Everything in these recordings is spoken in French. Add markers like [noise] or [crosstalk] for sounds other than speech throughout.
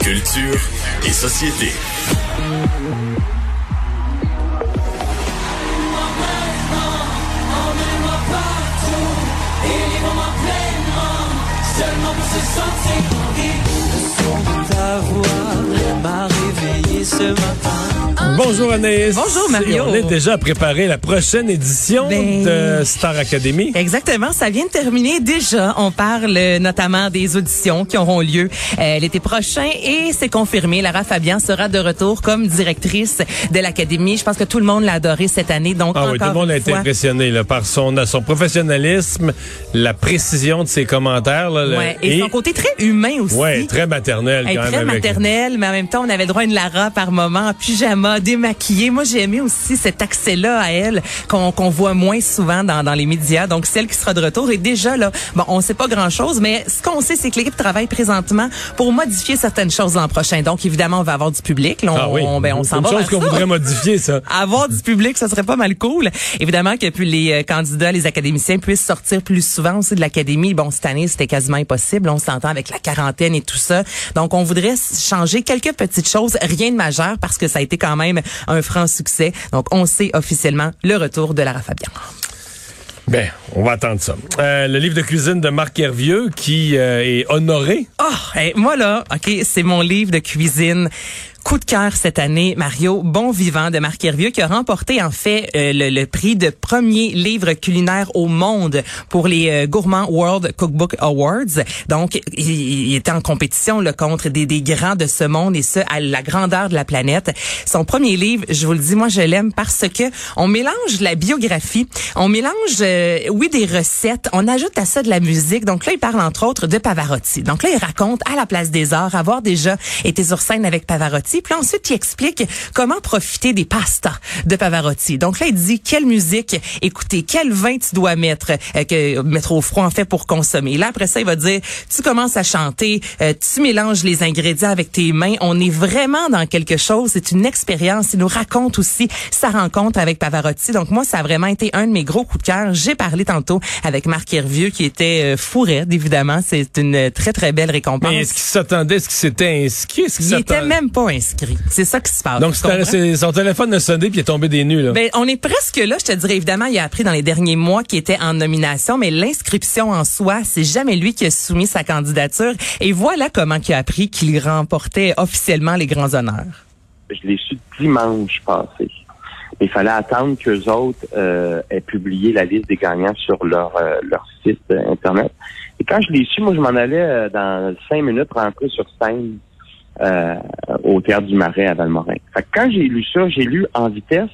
Culture et société. Seulement pour se sentir Le son de ta voix m'a réveillé ce matin. Bonjour Anaïs. Bonjour, Mario. On est déjà à préparer la prochaine édition Ben- de Star Academy. Exactement, ça vient de terminer déjà. On parle notamment des auditions qui auront lieu euh, l'été prochain et c'est confirmé. Lara Fabian sera de retour comme directrice de l'Académie. Je pense que tout le monde l'a adoré cette année. Donc Ah oui, tout le monde a été fois, impressionné là, par son, son professionnalisme, la précision de ses commentaires. Là, Ouais, et, son côté très humain aussi. ouais, très maternel quand très même. avec- maternelle, mais en même temps, on avait droit à une Lara par moment, en pyjama, démaquillée. Moi, j'ai aimé aussi cet accès-là à elle qu'on qu'on voit moins souvent dans, dans les médias. Donc, celle qui sera de retour. Et déjà, là, bon, on sait pas grand-chose, mais ce qu'on sait, c'est que l'équipe travaille présentement pour modifier certaines choses l'an prochain. Donc, évidemment, on va avoir du public. Là, on, Ah oui, on, ben, on s'en va chose qu'on voudrait modifier, ça. [laughs] Avoir du public, ça serait pas mal cool. Évidemment que puis les euh, candidats, les académiciens puissent sortir plus souvent aussi de l'académie. Bon, cette année, c'était quasiment impossible. On s'entend avec la quarantaine et tout ça. Donc, on voudrait changer quelques petites choses. Rien de majeur parce que ça a été quand même un franc succès. Donc, on sait officiellement le retour de Lara Fabian. Ben, on va attendre ça. Euh, le livre de cuisine de Marc Hervieux qui euh, est honoré. Oh, hey, moi là, OK, c'est mon livre de cuisine. Coup de cœur cette année, Mario, Bon Vivant de Marc Hervieux, qui a remporté en fait euh, le, le prix de premier livre culinaire au monde pour les euh, Gourmand World Cookbook Awards. Donc, il, il était en compétition là, contre des, des grands de ce monde et ce, à la grandeur de la planète. Son premier livre, je vous le dis, moi je l'aime parce que on mélange la biographie, on mélange, euh, oui, des recettes, on ajoute à ça de la musique. Donc là, il parle entre autres de Pavarotti. Donc là, il raconte à la place des arts avoir déjà été sur scène avec Pavarotti. Puis là, ensuite, il explique comment profiter des pastas de Pavarotti. Donc là, il dit quelle musique? Écouter, quel vin tu dois mettre, euh, que, mettre au froid en fait pour consommer? Là, après ça, il va dire, tu commences à chanter, euh, tu mélanges les ingrédients avec tes mains. On est vraiment dans quelque chose. C'est une expérience. Il nous raconte aussi sa rencontre avec Pavarotti. Donc moi, ça a vraiment été un de mes gros coups de cœur. J'ai parlé tantôt avec Marc Hervieux qui était euh, fou raide, évidemment. C'est une très, très belle récompense. Mais est-ce qu'il s'attendait, est-ce qu'il s'était inscrit? Est-ce qu'il il était même pas inscrit. C'est ça qui se passe. Donc, son téléphone a sonné puis il est tombé des nues, là. Ben, on est presque là, je te dirais. Évidemment, il a appris dans les derniers mois qu'il était en nomination, mais l'inscription en soi, c'est jamais lui qui a soumis sa candidature. Et voilà comment il a appris qu'il remportait officiellement les grands honneurs. je l'ai su dimanche passé. Il fallait attendre qu'eux autres euh, aient publié la liste des gagnants sur leur, euh, leur site euh, Internet. Et quand je l'ai su, moi, je m'en allais euh, dans cinq minutes rentrer sur scène euh, au Théâtre du Marais à Valmorin. Fait que quand j'ai lu ça, j'ai lu en vitesse.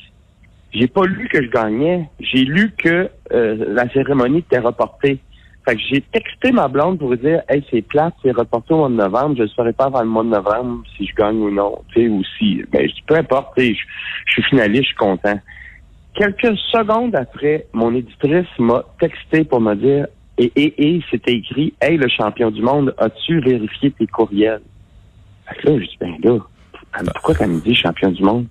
J'ai pas lu que je gagnais. J'ai lu que euh, la cérémonie était reportée. Fait que j'ai texté ma blonde pour lui dire Hey, c'est plate, c'est reporté au mois de novembre, je ne saurais pas avant le mois de novembre si je gagne ou non. Sais, ou si. Ben, je peu importe, je, je suis finaliste, je suis content. Quelques secondes après, mon éditrice m'a texté pour me dire et, et, et c'était écrit Hey, le champion du monde, as-tu vérifié tes courriels? Fait que là, je dis ben là, pourquoi qu'elle me dit champion du monde?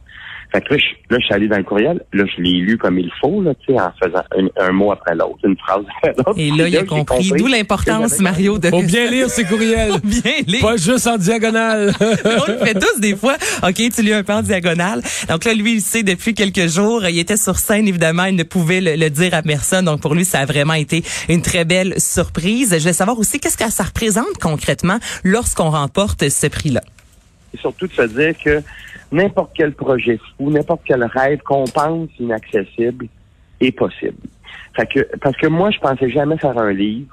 Fait que là, je, là, je suis allé dans le courriel. Là, je l'ai lu comme il faut, là, tu sais, en faisant un, un mot après l'autre, une phrase après l'autre. Et là, il a compris. D'où l'importance, Mario, de... Faut bien lire ses courriels. [laughs] Faut bien lire. Pas juste en diagonale. [laughs] on le fait tous des fois. OK, tu lis un peu en diagonale. Donc là, lui, il sait depuis quelques jours. Il était sur scène, évidemment. Il ne pouvait le, le dire à personne. Donc pour lui, ça a vraiment été une très belle surprise. Je voulais savoir aussi qu'est-ce que ça représente concrètement lorsqu'on remporte ce prix-là? Et surtout de se dire que n'importe quel projet fou, n'importe quel rêve qu'on pense inaccessible est possible. Parce que moi, je pensais jamais faire un livre.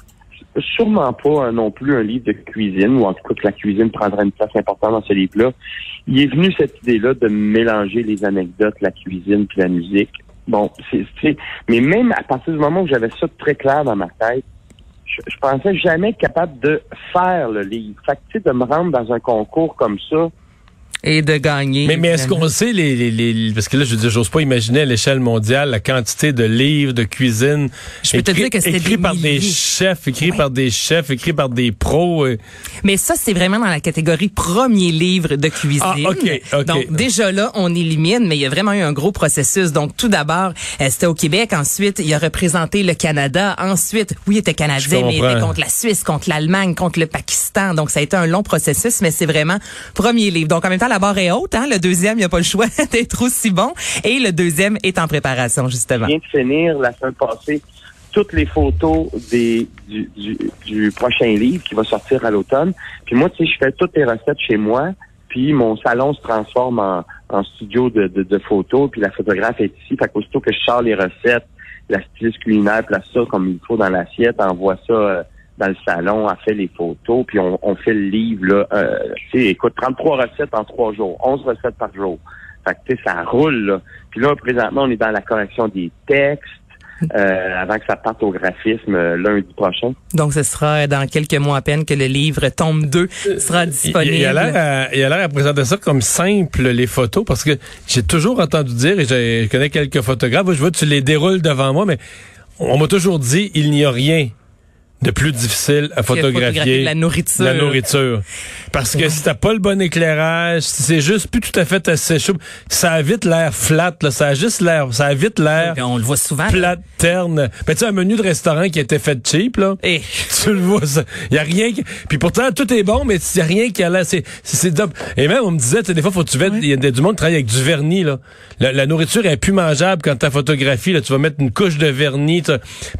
Sûrement pas euh, non plus un livre de cuisine, ou en tout cas que la cuisine prendrait une place importante dans ce livre-là. Il est venu cette idée-là de mélanger les anecdotes, la cuisine puis la musique. Bon, c'est, mais même à partir du moment où j'avais ça très clair dans ma tête, je, je pensais jamais être capable de faire le livre. Fait que, de me rendre dans un concours comme ça, et de gagner. Mais, mais est-ce qu'on sait les, les, les- parce que là je veux dire j'ose pas imaginer à l'échelle mondiale la quantité de livres de cuisine Je peux te dire que c'était des par des chefs, Ouais. par des chefs, écrits par des pros. euh. Mais ça, c'est vraiment dans la catégorie premier livre de cuisine. Ah, OK, OK. Donc, déjà là, on élimine, mais il y a vraiment eu un gros processus. Donc, tout d'abord, euh, c'était au Québec. Ensuite, il a représenté le Canada. Ensuite, oui, il était canadien, mais il était contre la Suisse, contre l'Allemagne, contre le Pakistan. Donc, ça a été un long processus, mais c'est vraiment premier livre. Donc, en même temps, la barre est haute. Hein? Le deuxième, il n'y a pas le choix [laughs] d'être aussi bon. Et le deuxième est en préparation, justement. Je viens de finir la semaine passée toutes les photos des, du, prochain livre qui va sortir à l'automne. Puis moi, tu sais, je fais toutes les recettes chez moi. Puis mon salon se transforme en, studio de photos. Puis la photographe est ici. Fait qu'aussitôt que je sors les recettes, la styliste culinaire place ça comme il faut dans l'assiette, envoie ça euh, dans le salon, elle fait les photos, puis on, on fait le livre. Là, euh, tu sais, écoute, 33 recettes en trois jours, 11 recettes par jour. Fait que, ça roule, là. Puis là, présentement, on est dans la correction des textes [laughs] euh, avant que ça parte au graphisme euh, lundi prochain. Donc, ce sera dans quelques mois à peine que le livre Tombe 2 sera Il, disponible. il a l'air à, il a l'air à présenter ça comme simple les photos parce que j'ai toujours entendu dire et j'ai- je connais quelques photographes, je vois tu les déroules devant moi mais on m'a toujours dit il n'y a rien de plus difficile à photographier photographier la nourriture. la nourriture. Parce que si t'as pas le bon éclairage, si c'est juste plus tout à fait assez chaud, ça a vite l'air flat, là, ça a juste l'air, ça a vite l'air On le voit souvent. là. plate, terne. Mais tu sais, un menu de restaurant qui a été fait cheap, là. Eh. [laughs] Tu le vois, ça. Y a rien qui... Puis pourtant, tout est bon, mais y a rien qui a l'air... C'est, c'est. Et même, on me disait, tu sais, des fois, faut que tu. Il y a du monde qui travaille avec du vernis, là. La, la nourriture est plus mangeable quand ta photographie, là. Tu vas mettre une couche de vernis,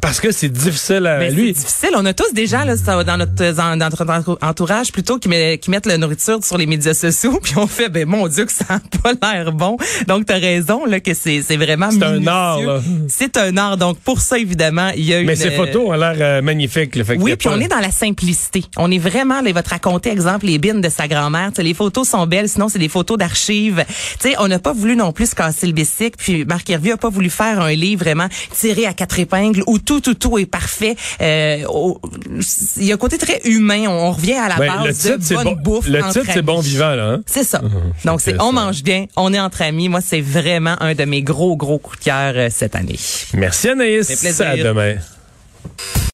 parce que c'est difficile à... Ben, lui, c'est difficile. On a tous des gens là, dans, notre, dans, dans notre entourage plutôt qui, met- qui mettent la nourriture sur les médias sociaux, [laughs] puis on fait, ben mon Dieu que ça a pas l'air bon. Donc t'as raison là que c'est c'est vraiment C'est un art, là. C'est un art. Donc pour ça évidemment il y a mais une, ces photos ont l'air euh, magnifiques, là. Fait Oui, puis pas- on est dans la simplicité. On est vraiment, là, il va te raconter, exemple, les bines de sa grand-mère. Tu les photos sont belles, sinon c'est des photos d'archives. Tu sais, on n'a pas voulu non plus se casser le bicycle, puis Marc Hervieux a pas voulu faire un livre vraiment tiré à quatre épingles où tout, tout, tout est parfait. Euh, au- il y a un côté très humain. On, revient à la Ben, base le de bonne bon, bouffe le titre, c'est bon vivant, là, hein? C'est ça. Donc, c'est on mange bien, on est entre amis. Moi, c'est vraiment un de mes gros, gros coups de cœur euh, cette année. Merci Anaïs. À demain.